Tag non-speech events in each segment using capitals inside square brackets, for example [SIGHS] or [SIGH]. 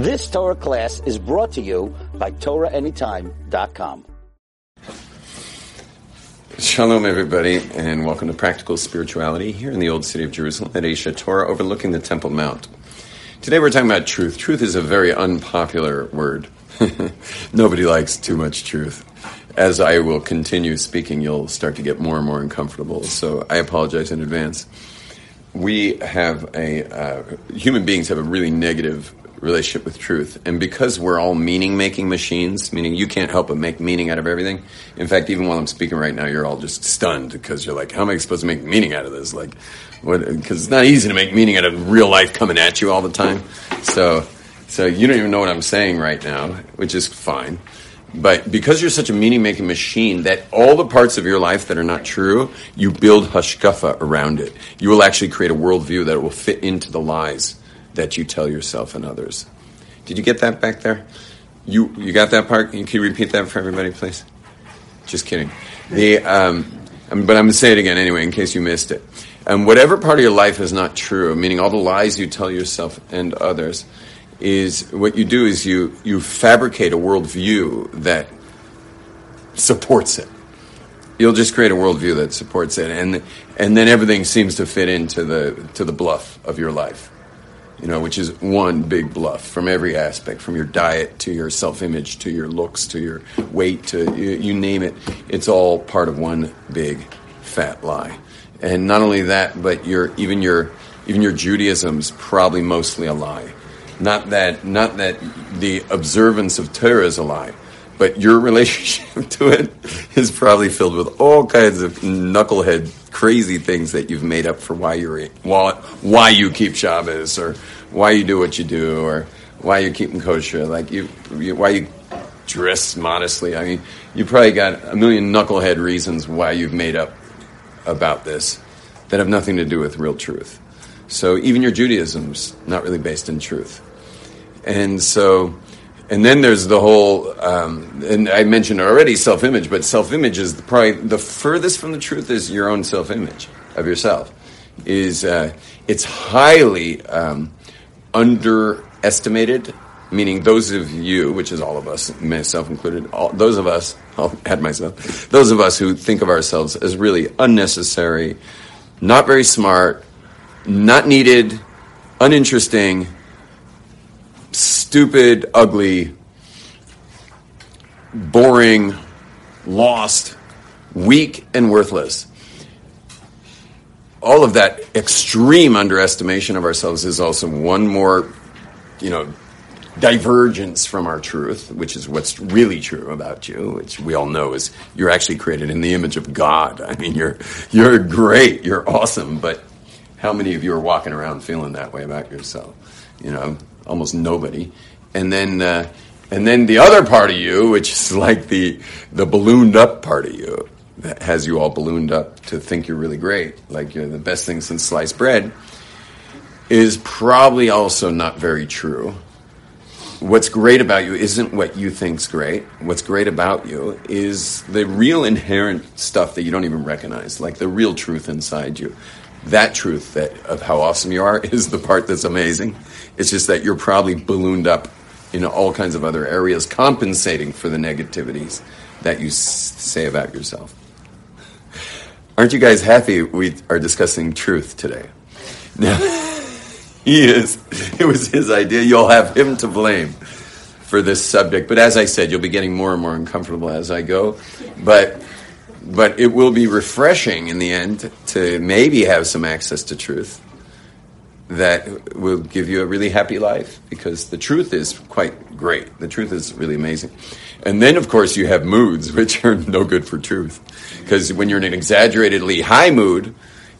This Torah class is brought to you by TorahAnytime.com. Shalom, everybody, and welcome to Practical Spirituality here in the old city of Jerusalem at Aish HaTorah, overlooking the Temple Mount. Today we're talking about truth. Truth is a very unpopular word. [LAUGHS] Nobody likes too much truth. As I will continue speaking, you'll start to get more and more uncomfortable. So I apologize in advance. We have a uh, human beings have a really negative relationship with truth, and because we're all meaning making machines, meaning you can't help but make meaning out of everything. In fact, even while I'm speaking right now, you're all just stunned because you're like, "How am I supposed to make meaning out of this?" Like, what? Because it's not easy to make meaning out of real life coming at you all the time. So so you don't even know what I'm saying right now, which is fine. But because you're such a meaning making machine, that all the parts of your life that are not true, you build hashkafa around it. You will actually create a worldview that will fit into the lies that you tell yourself and others. Did you get that back there? You you got that part? Can you repeat that for everybody, please? Just kidding. The um, but I'm going to say it again anyway, in case you missed it. And um, whatever part of your life is not true, meaning all the lies you tell yourself and others, is what you do is you you fabricate a worldview that supports it. You'll just create a worldview that supports it, and and then everything seems to fit into the to the bluff of your life, you know, which is one big bluff from every aspect, from your diet to your self image to your looks to your weight to you, you name it. It's all part of one big fat lie, and not only that, but your even your even your Judaism's probably mostly a lie not that, not that the observance of Torah is a lie, but your relationship [LAUGHS] to it is probably filled with all kinds of knucklehead, crazy things that you've made up for why you're why, why you keep Shabbos or why you do what you do or why you're keeping kosher, like you, you why you dress modestly. I mean, you probably got a million knucklehead reasons why you've made up about this that have nothing to do with real truth. So even your Judaism's not really based in truth. And so, and then there's the whole, um, and I mentioned already self image, but self image is probably the furthest from the truth is your own self image of yourself. Is uh, it's highly um, underestimated, meaning those of you, which is all of us, myself included, all, those of us, [LAUGHS] I'll add myself, those of us who think of ourselves as really unnecessary, not very smart, not needed, uninteresting, stupid, ugly, boring, lost, weak, and worthless. All of that extreme underestimation of ourselves is also one more, you know, divergence from our truth, which is what's really true about you, which we all know is you're actually created in the image of God. I mean, you're you're great, you're awesome, but how many of you are walking around feeling that way about yourself? You know, almost nobody. And then, uh, and then the other part of you, which is like the the ballooned up part of you, that has you all ballooned up to think you're really great, like you're the best thing since sliced bread, is probably also not very true. What's great about you isn't what you think's great. What's great about you is the real inherent stuff that you don't even recognize, like the real truth inside you. That truth that of how awesome you are [LAUGHS] is the part that's amazing. It's just that you're probably ballooned up in all kinds of other areas, compensating for the negativities that you s- say about yourself. Aren't you guys happy we are discussing truth today? Now, [LAUGHS] he is. It was his idea. You'll have him to blame for this subject. But as I said, you'll be getting more and more uncomfortable as I go. But but it will be refreshing in the end to maybe have some access to truth that will give you a really happy life because the truth is quite great. The truth is really amazing. And then, of course, you have moods, [LAUGHS] which are no good for truth. Because when you're in an exaggeratedly high mood,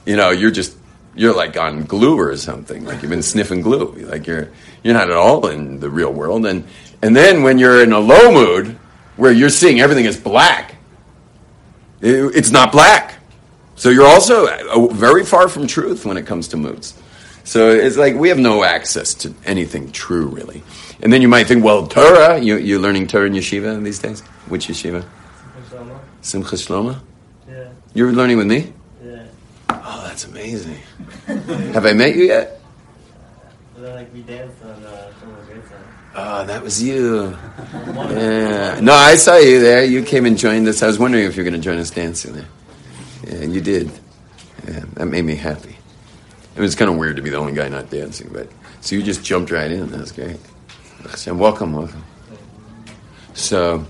you know, you're just, you're like on glue or something. Like you've been sniffing glue. Like you're, you're not at all in the real world. And, and then when you're in a low mood, where you're seeing everything as black, it's not black. So you're also uh, very far from truth when it comes to moods. So it's like we have no access to anything true, really. And then you might think, well, Torah, you, you're learning Torah in yeshiva these days? Which yeshiva? Simcha Shloma? Yeah. You're learning with me? Yeah. Oh, that's amazing. [LAUGHS] have I met you yet? Like, we danced on uh, Summer Great Song. Oh, that was you. Yeah. No, I saw you there. You came and joined us. I was wondering if you were going to join us dancing there. Yeah, you did. Yeah, that made me happy. It was kind of weird to be the only guy not dancing, but so you just jumped right in. That was great. Welcome, welcome. So,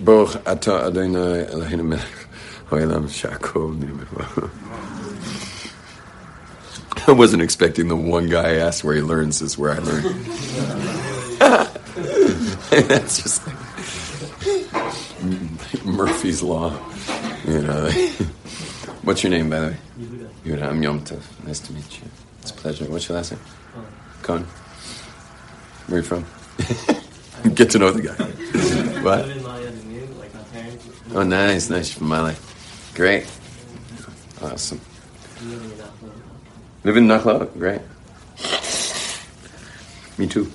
Baruch Ata Adonai Eloheinu Melech [LAUGHS] I wasn't expecting the one guy I asked where he learns is where I learn. [LAUGHS] That's just like [LAUGHS] Murphy's Law. You know. [LAUGHS] What's your name, by the way? Yehuda. I'm Yom Tov. Nice to meet you. It's a pleasure. What's your last name? Cohen. Where are you from? Get to know the guy. what? Oh, nice, nice from Mali. Great. Awesome. Live in Nachlaot? Great. Me too.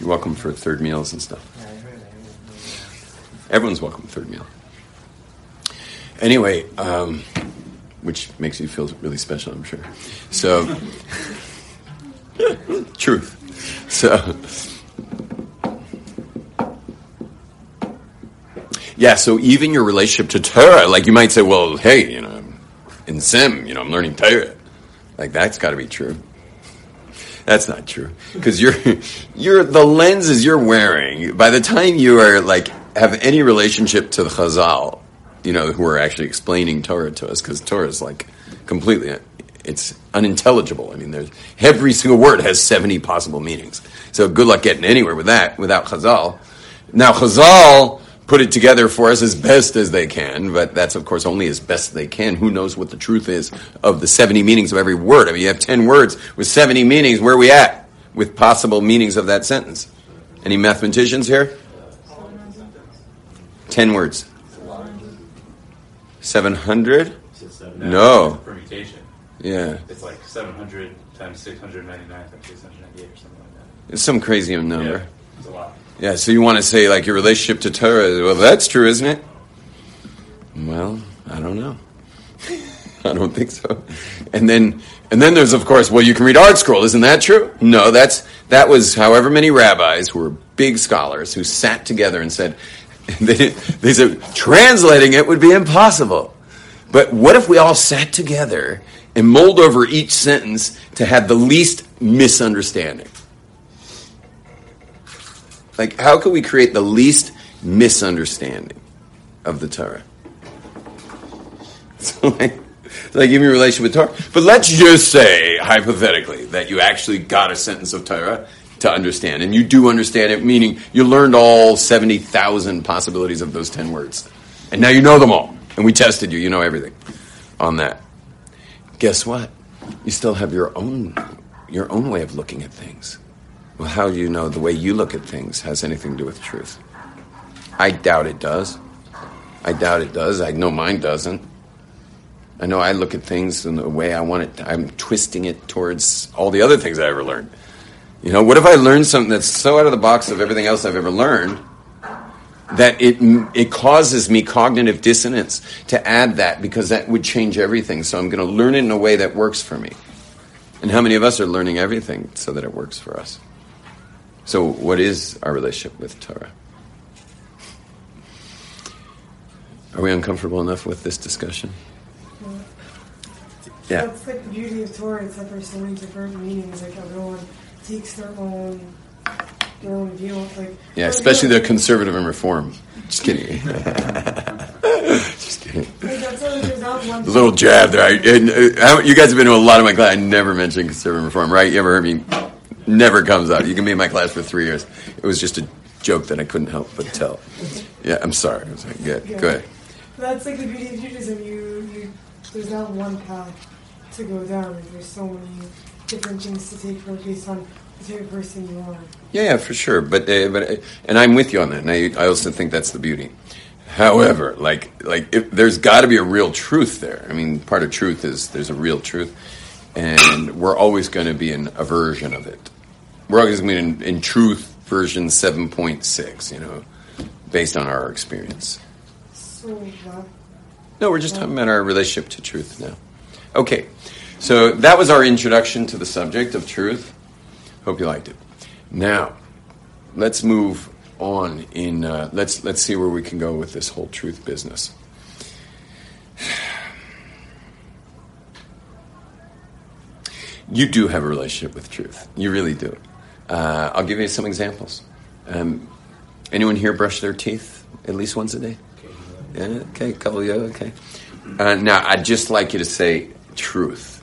You're welcome for third meals and stuff. Everyone's welcome third meal. Anyway, um, which makes you feel really special, I'm sure. So, [LAUGHS] truth. So, yeah. So even your relationship to Torah, like you might say, well, hey, you know, in Sim, you know, I'm learning Torah. Like that's got to be true. That's not true because you're [LAUGHS] you're the lenses you're wearing. By the time you are like have any relationship to the Chazal, you know, who are actually explaining Torah to us, because Torah is like completely it's unintelligible. I mean, there's every single word has seventy possible meanings. So good luck getting anywhere with that without Chazal. Now Chazal put it together for us as best as they can, but that's of course only as best they can. Who knows what the truth is of the 70 meanings of every word? I mean, you have 10 words with 70 meanings. Where are we at with possible meanings of that sentence? Any mathematicians here? 10 words. 700? No. Permutation. Yeah. It's like 700 times 699 times 698 or something like that. It's some crazy number. Yeah, it's a lot. Yeah, so you want to say like your relationship to Torah? Well, that's true, isn't it? Well, I don't know. [LAUGHS] I don't think so. And then, and then there's of course, well, you can read ArtScroll, Isn't that true? No, that's that was however many rabbis who were big scholars who sat together and said, [LAUGHS] they, they said translating it would be impossible. But what if we all sat together and mulled over each sentence to have the least misunderstanding? Like, how can we create the least misunderstanding of the Torah? [LAUGHS] So, like, like even relation with Torah. But let's just say, hypothetically, that you actually got a sentence of Torah to understand, and you do understand it, meaning you learned all 70,000 possibilities of those 10 words. And now you know them all. And we tested you, you know everything on that. Guess what? You still have your own your own way of looking at things. Well, how do you know the way you look at things has anything to do with truth? I doubt it does. I doubt it does. I know mine doesn't. I know I look at things in the way I want it. I'm twisting it towards all the other things I ever learned. You know, what if I learn something that's so out of the box of everything else I've ever learned that it it causes me cognitive dissonance to add that because that would change everything. So I'm going to learn it in a way that works for me. And how many of us are learning everything so that it works for us? So, what is our relationship with Torah? Are we uncomfortable enough with this discussion? Yeah. That's like the beauty of Torah. It's that there's so many different meanings. Like everyone takes their own their own view. Like Yeah, especially the conservative and reform. Just kidding. [LAUGHS] Just kidding. Like that's why there's not one. A little jab there. I, and, uh, you guys have been to a lot of my class. I never mentioned conservative and reform, right? You ever heard me? Never comes up. You can be in my class for three years. It was just a joke that I couldn't help but tell. Yeah, I'm sorry. I was like, good. Yeah. Go ahead. That's like the beauty of Judaism. You, you, there's not one path to go down. There's so many different things to take from based on the type of person you are. Yeah, yeah, for sure. But uh, but uh, and I'm with you on that. And I, I also think that's the beauty. However, like like if, there's got to be a real truth there. I mean, part of truth is there's a real truth, and we're always going to be in a version of it. We're always going to be in, in truth version seven point six. You know, based on our experience. No, we're just talking about our relationship to truth now. Okay, so that was our introduction to the subject of truth. Hope you liked it. Now, let's move on in uh, let's let's see where we can go with this whole truth business. [SIGHS] You do have a relationship with truth. You really do. Uh, I'll give you some examples. Um, anyone here brush their teeth at least once a day? Yeah, okay, a couple of you, okay. Uh, now, I'd just like you to say truth,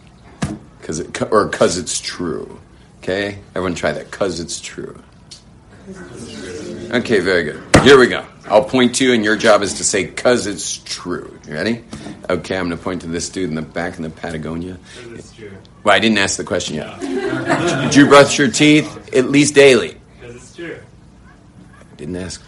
cause it, or because it's true. Okay? Everyone try that, because it's true. Okay, very good. Here we go. I'll point to you, and your job is to say, because it's true. You ready? Okay, I'm going to point to this dude in the back in the Patagonia. Because it's true. Well, I didn't ask the question yet. Did you brush your teeth at least daily? Because it's true. I didn't ask.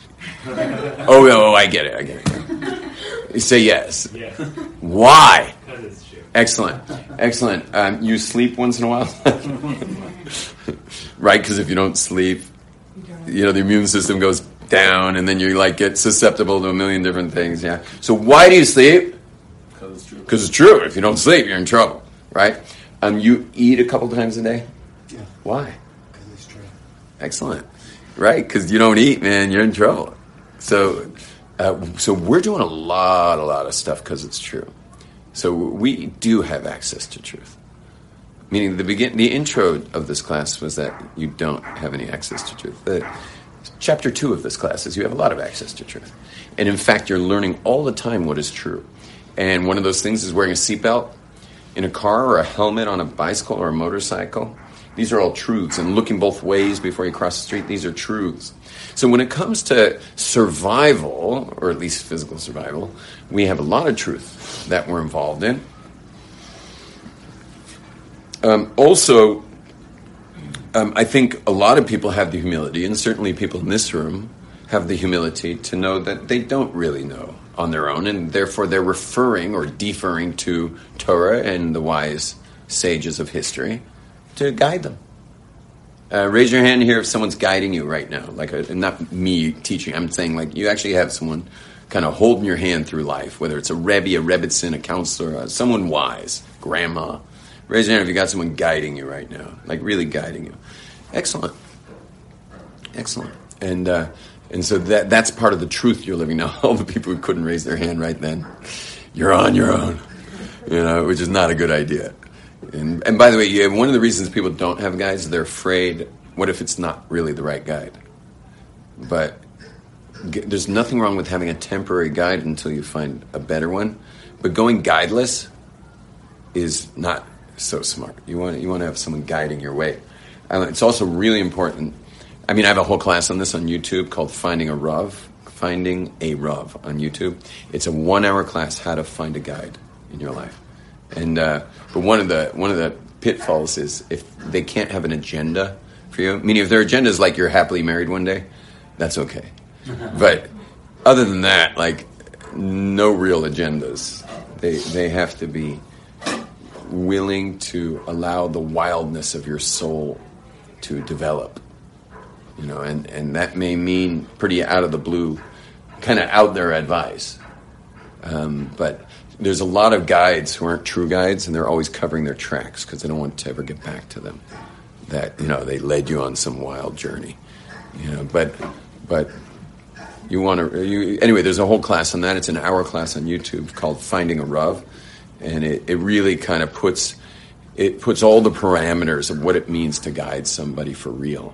Oh, oh, I get it. I get it. You say yes. Yeah. Why? Because it's true. Excellent. Excellent. Um, you sleep once in a while? [LAUGHS] right? Because if you don't sleep, You know, the immune system goes down and then you like get susceptible to a million different things. Yeah. So why do you sleep? Because it's true. Because it's true. If you don't sleep, you're in trouble. Right? Um, you eat a couple times a day? Yeah. Why? Because it's true. Excellent. Right? Because you don't eat, man, you're in trouble. So, uh, so we're doing a lot, a lot of stuff because it's true. So we do have access to truth. Meaning the begin, the intro of this class was that you don't have any access to truth. The, chapter two of this class is you have a lot of access to truth, and in fact, you're learning all the time what is true. And one of those things is wearing a seatbelt in a car or a helmet on a bicycle or a motorcycle. These are all truths, and looking both ways before you cross the street, these are truths. So when it comes to survival, or at least physical survival, we have a lot of truth that we're involved in. Um, also, um, I think a lot of people have the humility, and certainly people in this room have the humility to know that they don't really know on their own, and therefore they're referring or deferring to Torah and the wise sages of history to guide them. Uh, raise your hand here if someone's guiding you right now. Like, a, not me teaching. I'm saying like you actually have someone kind of holding your hand through life, whether it's a rebbe, a rebbitzin, a counselor, uh, someone wise, grandma. Raise your hand if you got someone guiding you right now, like really guiding you. Excellent, excellent. And uh, and so that that's part of the truth you're living [LAUGHS] now. All the people who couldn't raise their hand right then, you're on your own. You know, which is not a good idea. And, and by the way, yeah, one of the reasons people don't have guides is they're afraid. What if it's not really the right guide? But there's nothing wrong with having a temporary guide until you find a better one. But going guideless is not so smart. You want you want to have someone guiding your way. Uh, it's also really important. I mean, I have a whole class on this on YouTube called "Finding a Rav." Finding a Rav on YouTube. It's a one-hour class how to find a guide in your life. And uh, but one of the one of the pitfalls is if they can't have an agenda for you. Meaning, if their agenda is like you're happily married one day, that's okay. [LAUGHS] but other than that, like no real agendas. They they have to be willing to allow the wildness of your soul to develop. You know, and, and that may mean pretty out of the blue, kind of out there advice. Um, but there's a lot of guides who aren't true guides, and they're always covering their tracks because they don't want to ever get back to them. That you know they led you on some wild journey. You know, but but you want to you anyway. There's a whole class on that. It's an hour class on YouTube called Finding a Rav, and it, it really kind of puts it puts all the parameters of what it means to guide somebody for real,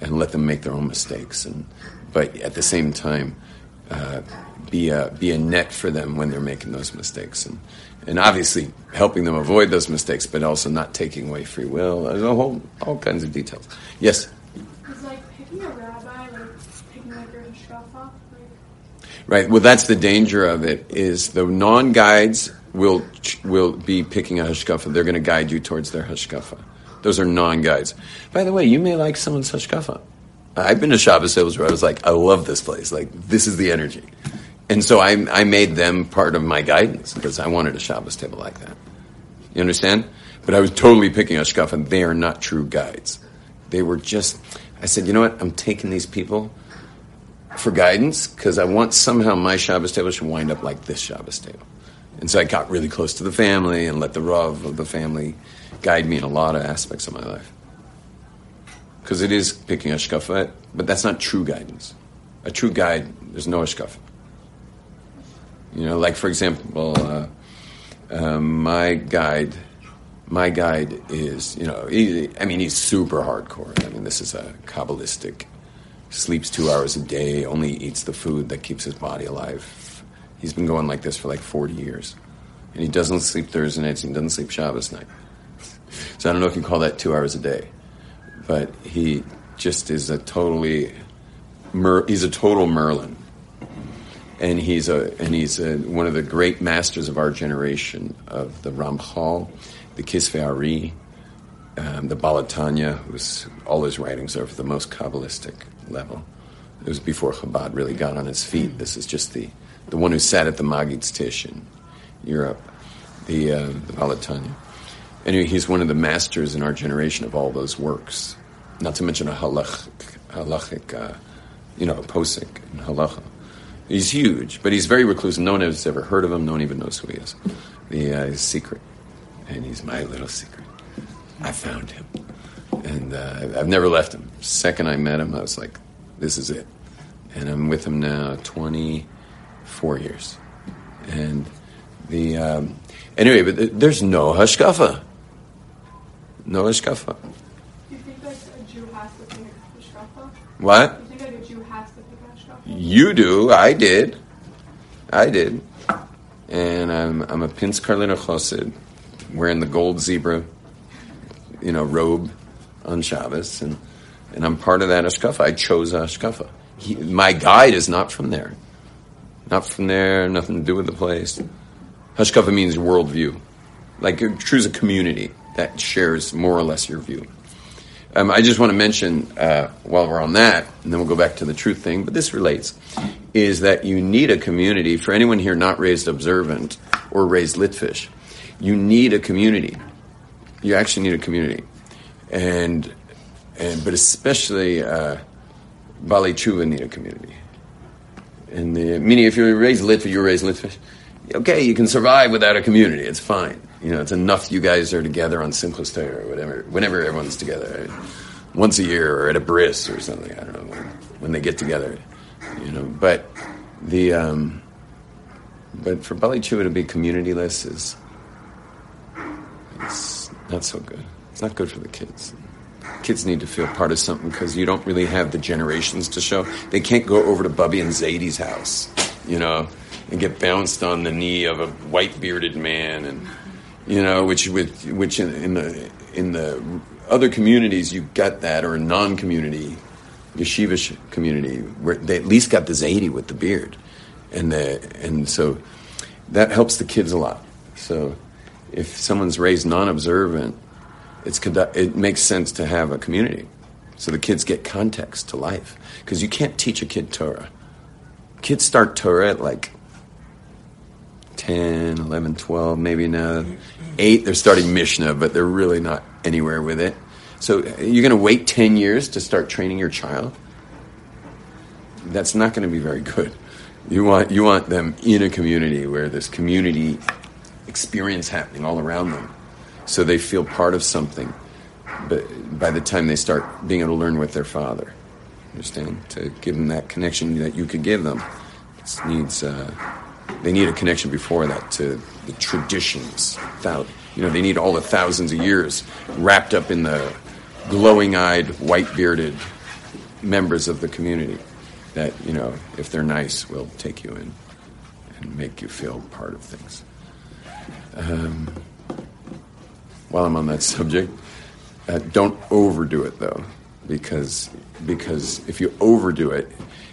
and let them make their own mistakes, and but at the same time. Uh, be a be a net for them when they're making those mistakes, and and obviously helping them avoid those mistakes, but also not taking away free will. There's a whole all kinds of details. Yes, Is like picking a rabbi, like picking like your hashkafa, like right. Well, that's the danger of it. Is the non guides will will be picking a hashkafa. They're going to guide you towards their hashkafa. Those are non guides. By the way, you may like someone's hashkafa. I've been to Shabbos tables where I was like, I love this place. Like this is the energy. And so I, I made them part of my guidance because I wanted a Shabbos table like that. You understand? But I was totally picking a shkaf, and they are not true guides. They were just, I said, you know what? I'm taking these people for guidance because I want somehow my Shabbos table should wind up like this Shabbos table. And so I got really close to the family and let the Rav of the family guide me in a lot of aspects of my life. because it is picking hashkafa, but that's not true guidance. A true guide, there's no hashkafa. You know, like for example, uh, uh, my guide, my guide is, you know, he, I mean, he's super hardcore. I mean, this is a kabbalistic. Sleeps two hours a day, only eats the food that keeps his body alive. He's been going like this for like 40 years. And he doesn't sleep Thursday nights, and he doesn't sleep Shabbos night. So I don't know if you call that two hours a day, but he just is a totally, mer- he's a total Merlin and he's a and he's a, one of the great masters of our generation of the Ramchal, the Kisvei um, the Baal HaTanya, who's all his writings are of the most kabbalistic level. It was before Chabad really got on his feet. This is just the the one who sat at the Maggid's Tish in Europe, the uh, the Baal HaTanya. Anyway, he's one of the masters in our generation of all those works. Not to mention a halach, halachic, uh, you know, a posik in halacha. He's huge, but he's very reclusive. No one has ever heard of him. No one even knows who he is. The uh, his secret, and he's my little secret. I found him, and uh, I've never left him. Second I met him, I was like, "This is it," and I'm with him now, 24 years, and the um, anyway. But there's no hashkafa, no hashkafa. Do you think like a Jew has to pick hashkafa? What? Do you think like a Jew has to pick hashkafa? You do. I did. I did. And I'm I'm a Pinsk Karliner Chosid, wearing the gold zebra, you know, robe on Shabbos, and and I'm part of that hashkafa. I chose hashkafa. He, my guide is not from there. Not from there. Nothing to do with the place. Hashkafa means worldview. Like choose a community that shares more or less your view. Um, I just want to mention uh, while we're on that, and then we'll go back to the truth thing. But this relates, is that you need a community for anyone here not raised observant or raised Litvish. You need a community. You actually need a community, and and but especially uh, Baalei Teshuva need a community. And the meaning, if you're raised Litvish, you're raised Litvish. Okay, you can survive without a community. It's fine. You know, it's enough you guys are together on Simchas Torah or whatever. Whenever everyone's together, once a year or at a bris or something. I don't know when, when they get together. You know, but the um, but for Baalei Teshuva to be communityless is it's not so good. It's not good for the kids. Kids need to feel part of something because you don't really have the generations to show. They can't go over to Bubby and Zadie's house, you know, and get bounced on the knee of a white bearded man, and you know, which with which in, in the in the other communities you got that, or a non-community, yeshiva sh- community, where they at least got the Zadie with the beard, and the and so that helps the kids a lot. So if someone's raised non-observant, it's it makes sense to have a community, so the kids get context to life. Because you can't teach a kid Torah. Kids start Torah at like 10, 11, 12, maybe now 8. They're starting Mishnah, but they're really not anywhere with it. So uh, you're going to wait 10 years to start training your child? That's not going to be very good. You want, you want them in a community where there's community experience happening all around them so they feel part of something but by the time they start being able to learn with their father understand? To give them that connection that you could give them it needs uh, they need a connection before that to the traditions. You know they need all the thousands of years wrapped up in the glowing-eyed white-bearded members of the community that you know if they're nice will take you in and make you feel part of things. Um, while I'm on that [LAUGHS] subject, uh, don't overdo it though, because because if you overdo it,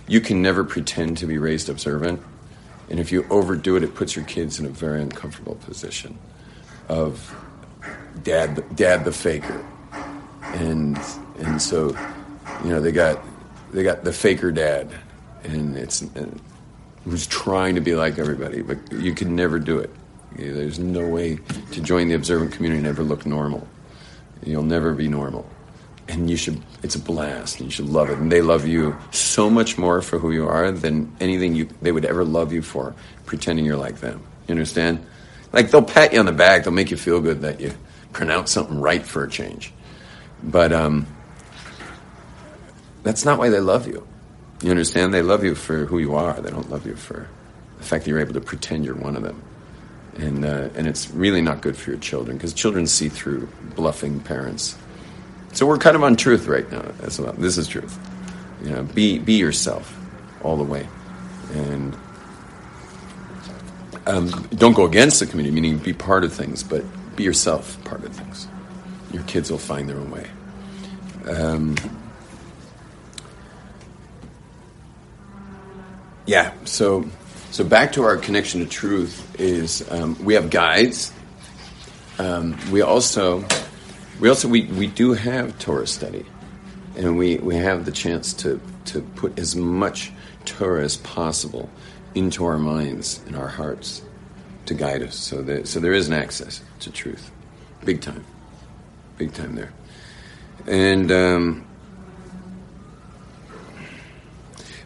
you can never pretend to be raised observant, and if you overdo it, it puts your kids in a very uncomfortable position of dad, dad the faker, and and so you know they got they got the faker dad, and it's and who's trying to be like everybody, but you can never do it. There's no way to join the observant community and ever look normal. You'll never be normal. And you should, it's a blast, and you should love it. And they love you so much more for who you are than anything you, they would ever love you for, pretending you're like them. You understand? Like, they'll pat you on the back, they'll make you feel good that you pronounce something right for a change. But, um, that's not why they love you. You understand? They love you for who you are. They don't love you for the fact that you're able to pretend you're one of them. And, uh, and it's really not good for your children because children see through bluffing parents. So we're kind of on truth right now. That's what, this is truth. You know, be, be yourself all the way. And um, don't go against the community, meaning be part of things, but be yourself part of things. Your kids will find their own way. Um, yeah, so so back to our connection to truth is um, we have guides. Um, we also we also we, we do have Torah study, and we, we have the chance to to put as much Torah as possible into our minds and our hearts to guide us. So that so there is an access to truth, big time, big time there, and. Um,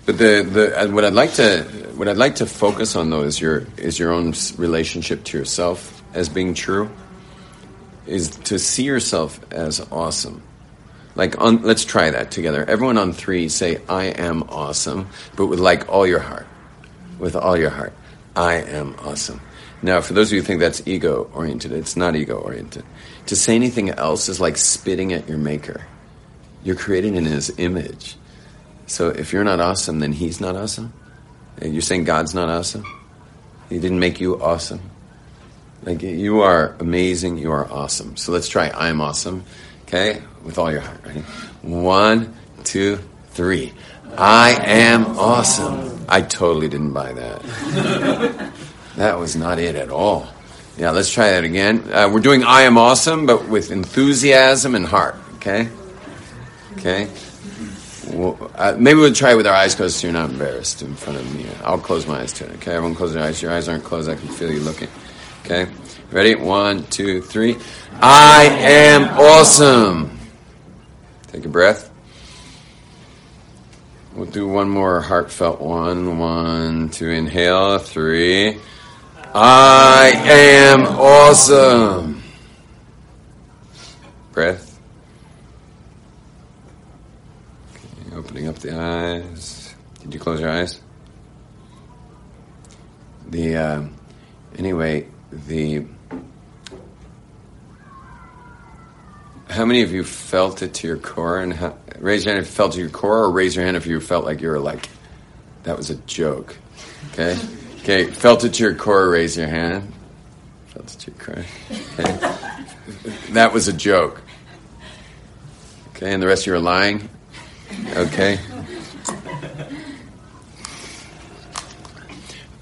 but the, the uh, what I'd like to what I'd like to focus on though is your is your own relationship to yourself as being true. Is to see yourself as awesome. Like on, let's try that together. Everyone on three say I am awesome, but with like all your heart, with all your heart. I am awesome. Now, for those of you who think that's ego oriented, it's not ego oriented. To say anything else is like spitting at your maker. You're created in his image. So if you're not awesome, then he's not awesome? You're saying God's not awesome? He didn't make you awesome? Like, you are amazing, you are awesome. So let's try I'm awesome, okay? With all your heart, right? One, two, three. I am awesome. I totally didn't buy that. [LAUGHS] that was not it at all. Yeah, let's try that again. Uh, we're doing I am awesome, but with enthusiasm and heart, okay? Okay? Well, uh, maybe we'll try it with our eyes closed so you're not embarrassed in front of me. I'll close my eyes too. Okay, everyone close their eyes. Your eyes aren't closed. I can feel you looking. Okay, ready? One, two, three. I am awesome. Take a breath. We'll do one more heartfelt one. One, two, inhale. Three. I am awesome. Breath. Opening up the eyes. Did you close your eyes? The uh, anyway, the how many of you felt it to your core? And how, raise your hand if you felt to your core, or raise your hand if you felt like you were like that was a joke. Okay, [LAUGHS] okay, felt it to your core. Raise your hand. Felt it to your core. Okay, [LAUGHS] that was a joke. Okay, and the rest of you are lying. Okay.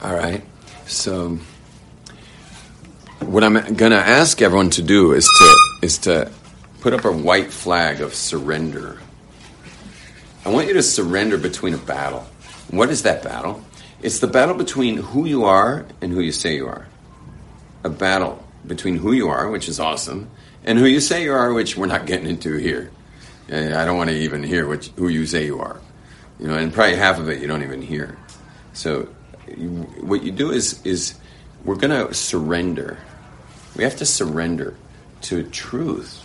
All right. So, what I'm going to ask everyone to do is to is to put up a white flag of surrender. I want you to surrender between a battle. What is that battle? It's the battle between who you are and who you say you are. A battle between who you are, which is awesome, and who you say you are, which we're not getting into here. I don't want to even hear what, who you say you are. You know, and probably half of it you don't even hear. So, you, what you do is is we're going to surrender. We have to surrender to truth.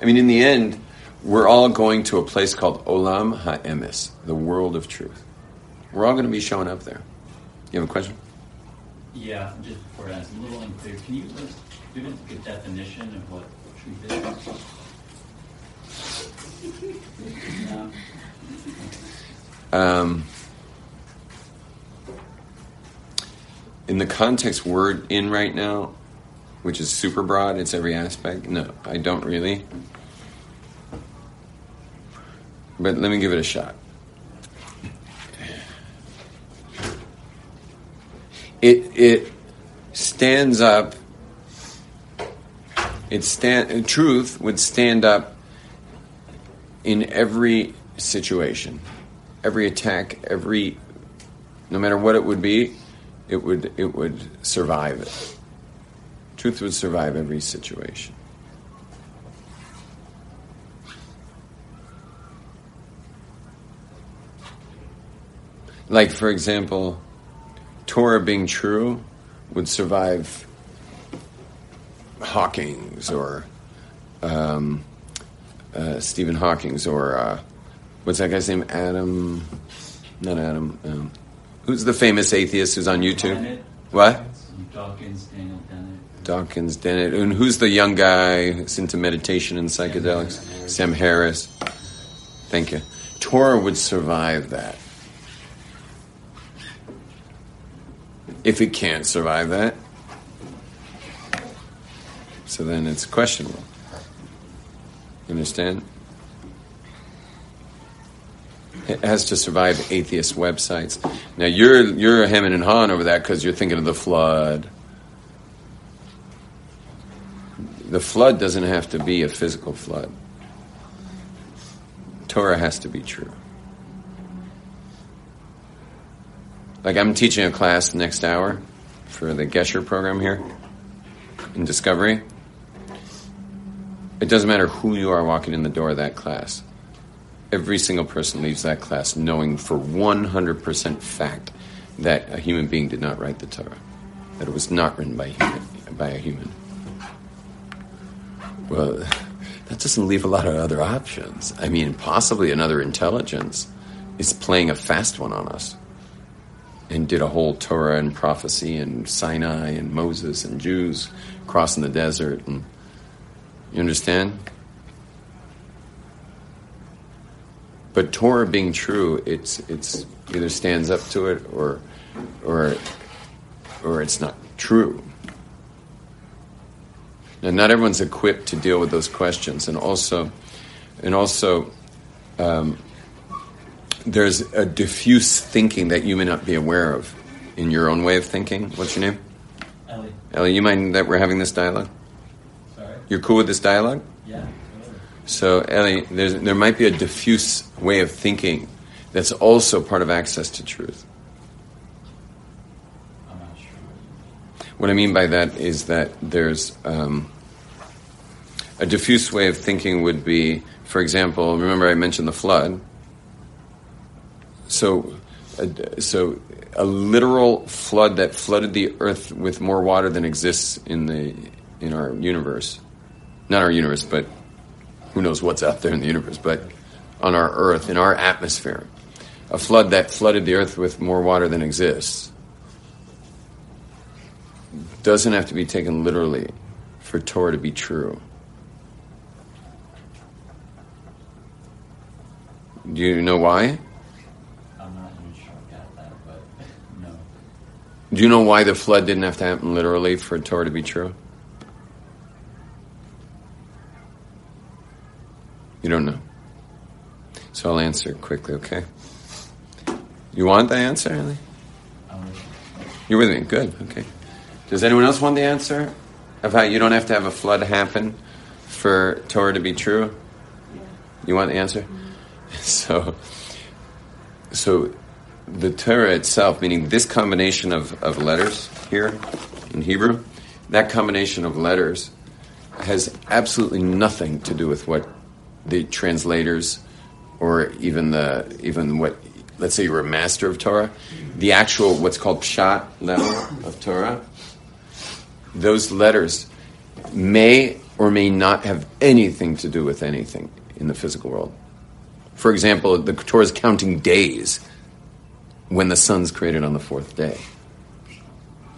I mean, in the end, we're all going to a place called Olam HaEmes, the world of truth. We're all going to be showing up there. You have a question? Yeah, just before that, a little unclear. Can you give a definition of what truth is? Um, in the context we're in right now, which is super broad, it's every aspect. No, I don't really. But let me give it a shot. It it stands up. It stand truth would stand up in every situation, every attack, every no matter what it would be, it would it would survive it. Truth would survive every situation. Like for example, Torah being true would survive Hawking's or um, uh, Stephen Hawking's or uh, what's that guy's name? Adam, not Adam. Um, who's the famous atheist who's on YouTube? Dennett, What? Dawkins, Daniel Dennett. Dawkins, Dennett, and who's the young guy who's into meditation and psychedelics? Sam Harris. Thank you. Torah would survive that. If it can't survive that, so then it's questionable. You understand? It has to survive atheist websites. Now you're you're hemming and hawing over that because you're thinking of the flood. The flood doesn't have to be a physical flood. Torah has to be true. Like I'm teaching a class next hour for the Gesher program here in Discovery. It doesn't matter who you are walking in the door of that class. Every single person leaves that class knowing for 100% fact that a human being did not write the Torah, that it was not written by, human, by a human. Well, that doesn't leave a lot of other options. I mean, possibly another intelligence is playing a fast one on us and did a whole Torah and prophecy and Sinai and Moses and Jews crossing the desert and you understand? But Torah being true, it's it's either stands up to it or or or it's not true. Now, not everyone's equipped to deal with those questions, and also, and also, um, there's a diffuse thinking that you may not be aware of in your own way of thinking. What's your name? Ellie, Ellie, you mind that we're having this dialogue? You're cool with this dialogue? Yeah. So, Ellie, there's, there might be a diffuse way of thinking that's also part of access to truth. I'm not sure. What I mean by that is that there's um, a diffuse way of thinking would be, for example, remember I mentioned the flood. So, uh, so a literal flood that flooded the earth with more water than exists in the in our universe, not our universe, but who knows what's out there in the universe, but on our earth, in our atmosphere, a flood that flooded the earth with more water than exists doesn't have to be taken literally for Torah to be true. Do you know why? I'm not even sure I got that, but no. Do you know why the flood didn't have to happen literally for Torah to be true? You don't know. So I'll answer quickly, okay? You want the answer, Ellie? You're with me. Good. Okay. Does anyone else want the answer of how you don't have to have a flood happen for Torah to be true? You want the answer? [LAUGHS] So, so the Torah itself, meaning this combination of, of letters here in Hebrew, that combination of letters has absolutely nothing to do with what the translators or even the even what let's say you're a master of Torah, the actual what's called pshat level of Torah, those letters may or may not have anything to do with anything in the physical world. For example, the Torah is counting days when the sun's created on the fourth day.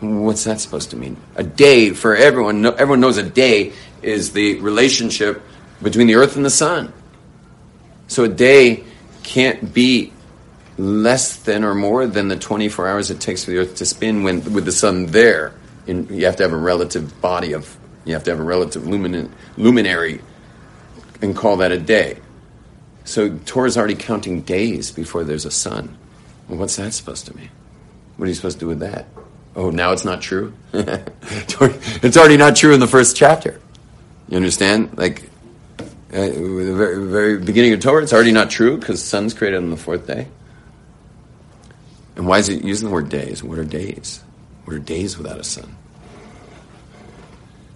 What's that supposed to mean? A day for everyone. Everyone knows a day is the relationship between the earth and the sun. So a day can't be less than or more than the 24 hours it takes for the earth to spin when with the sun there. In, you have to have a relative body of, you have to have a relative lumin, luminary and call that a day. So Torah's already counting days before there's a sun. Well, what's that supposed to mean? What are you supposed to do with that? Oh, now it's not true? [LAUGHS] it's already not true in the first chapter. You understand? Like, uh, the very, very beginning of Torah, it's already not true because sun's created on the fourth day. And why is it using the word days? What are days? What are days without a sun?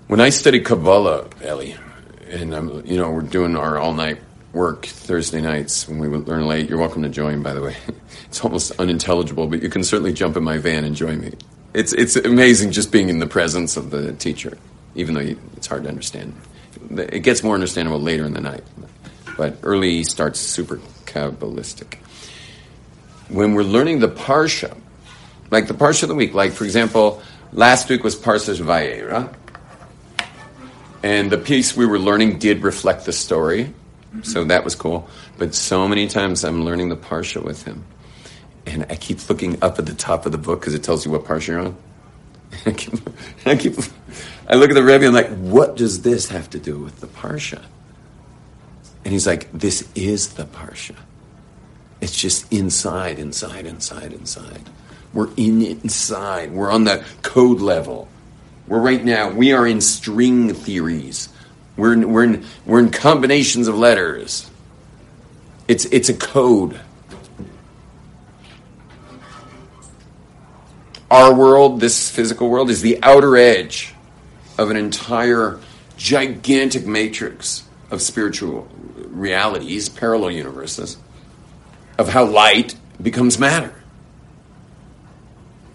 When I study Kabbalah, Ellie, and I'm, you know, we're doing our all night work Thursday nights when we learn late. You're welcome to join, by the way. [LAUGHS] It's almost unintelligible, but you can certainly jump in my van and join me. It's, it's amazing just being in the presence of the teacher, even though you, it's hard to understand. It gets more understandable later in the night. but early starts super Kabbalistic. When we're learning the Parsha, like the Parsha of the week, like for example, last week was Parsha Vayera, and the piece we were learning did reflect the story, so that was cool. But so many times I'm learning the Parsha with him, and I keep looking up at the top of the book because it tells you what Parsha you're on. [LAUGHS] I keep, I keep, I look at the Rebbe I'm like, what does this have to do with the Parsha? And he's like, this is the Parsha. It's just inside, inside, inside, inside. We're in inside. We're on the code level. We're right now, we are in string theories. We're in, we're in, we're in combinations of letters. It's, it's a code. Our world, this physical world, is the outer edge of an entire gigantic matrix of spiritual realities, parallel universes, of how light becomes matter.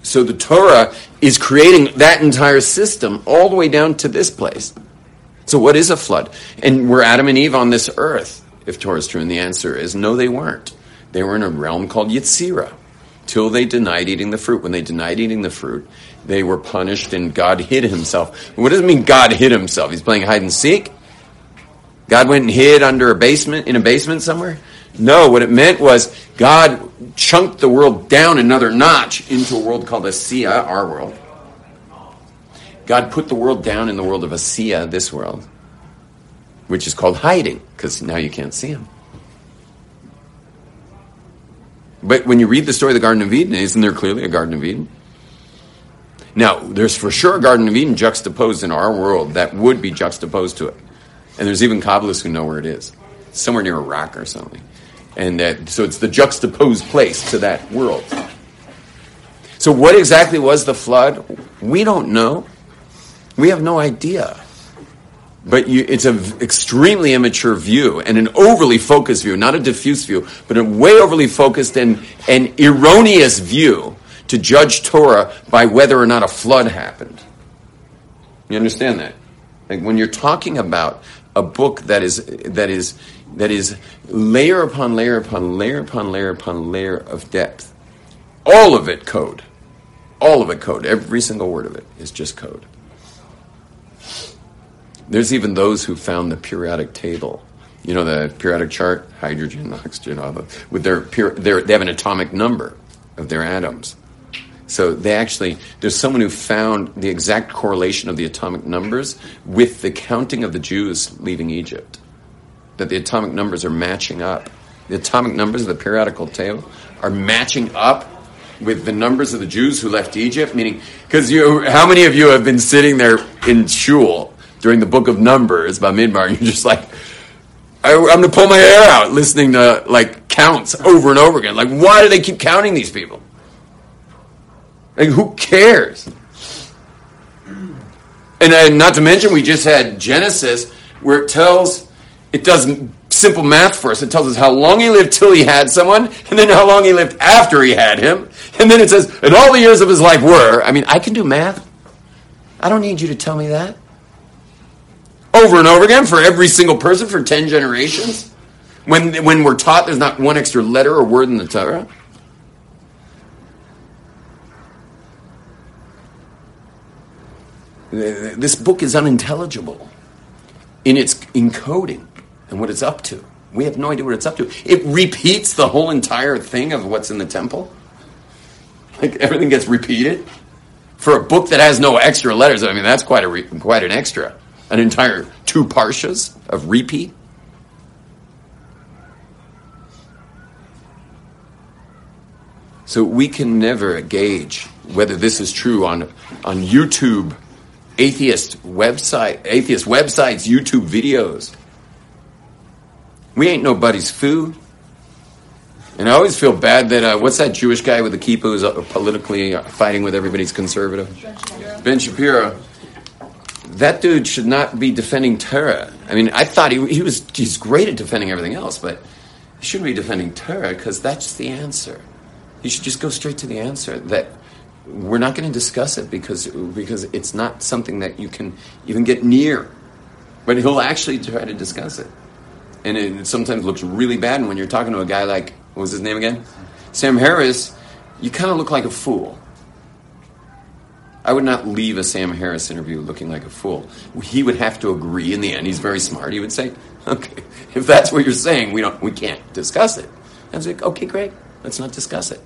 So the Torah is creating that entire system all the way down to this place. So what is a flood? And were Adam and Eve on this earth, if Torah is true? And the answer is no, they weren't. They were in a realm called Yetzirah till they denied eating the fruit. When they denied eating the fruit, they were punished and God hid himself. What does it mean God hid himself? He's playing hide and seek? God went and hid under a basement, in a basement somewhere? No, what it meant was God chunked the world down another notch into a world called Asiya, our world. God put the world down in the world of Asiya, this world, which is called hiding, because now you can't see him. But when you read the story of the Garden of Eden, isn't there clearly a Garden of Eden? Now, there's for sure a Garden of Eden juxtaposed in our world that would be juxtaposed to it. And there's even Kabbalists who know where it is. somewhere near Iraq or something. And that, so it's the juxtaposed place to that world. So, what exactly was the flood? We don't know. We have no idea. But you, it's an extremely immature view and an overly focused view, not a diffuse view, but a way overly focused and an erroneous view to judge Torah by whether or not a flood happened. You understand that? Like when you're talking about a book that is that is that is layer upon layer upon layer upon layer upon layer of depth, all of it code, all of it code. Every single word of it is just code. There's even those who found the periodic table. You know the periodic chart, hydrogen, oxygen, all the, with their, their they have an atomic number of their atoms. So they actually there's someone who found the exact correlation of the atomic numbers with the counting of the Jews leaving Egypt. That the atomic numbers are matching up. The atomic numbers of the periodical table are matching up with the numbers of the Jews who left Egypt. Meaning, because you, how many of you have been sitting there in shul during the book of Numbers Bamidbar, and you're just like, I, am going to pull my hair out listening to like counts over and over again. Like, why do they keep counting these people? Like, who cares? And uh, not to mention, we just had Genesis where it tells, it does simple math for us. It tells us how long he lived till he had someone, and then how long he lived after he had him. And then it says, and all the years of his life were. I mean, I can do math. I don't need you to tell me that over and over again for every single person for 10 generations? When, when we're taught there's not one extra letter or word in the Torah? This book is unintelligible in its encoding and what it's up to. We have no idea what it's up to. It repeats the whole entire thing of what's in the temple. Like everything gets repeated for a book that has no extra letters. I mean, that's quite a re- quite an extra an entire two parshas of repeat. So we can never gauge whether this is true on on YouTube, atheist website, atheist websites, YouTube videos. We ain't nobody's food. And I always feel bad that uh, what's that Jewish guy with the kippah who's uh, politically fighting with everybody's conservative? Ben Shapiro. Ben Shapiro that dude should not be defending Torah. I mean, I thought he, he was he's great at defending everything else, but he shouldn't be defending Torah because that's the answer. He should just go straight to the answer that we're not going to discuss it because because it's not something that you can even get near. But he'll actually try to discuss it. and it sometimes looks really bad. And when you're talking to a guy like what was his name again, Sam Harris, you kind of look like a fool. I would not leave a Sam Harris interview looking like a fool. He would have to agree in the end. He's very smart. He would say, [LAUGHS] "Okay, if that's what you're saying, we don't, we can't discuss it." I was like, "Okay, great. Let's not discuss it."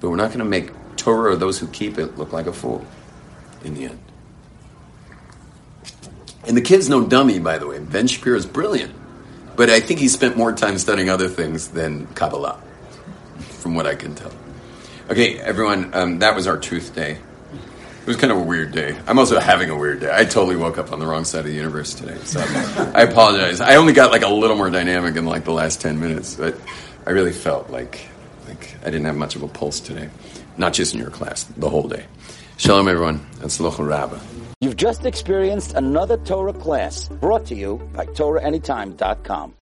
But we're not going to make Torah or those who keep it look like a fool in the end. And the kid's no dummy, by the way. Ben Shapiro is brilliant. But I think he spent more time studying other things than Kabbalah, from what I can tell. Okay, everyone, um, that was our truth day. It was kind of a weird day. I'm also having a weird day. I totally woke up on the wrong side of the universe today, so I apologize. I only got like a little more dynamic in like the last 10 minutes, but I really felt like like I didn't have much of a pulse today. Not just in your class, the whole day. Shalom, everyone. That's Lochel Rabbah. You've just experienced another Torah class brought to you by TorahAnytime.com.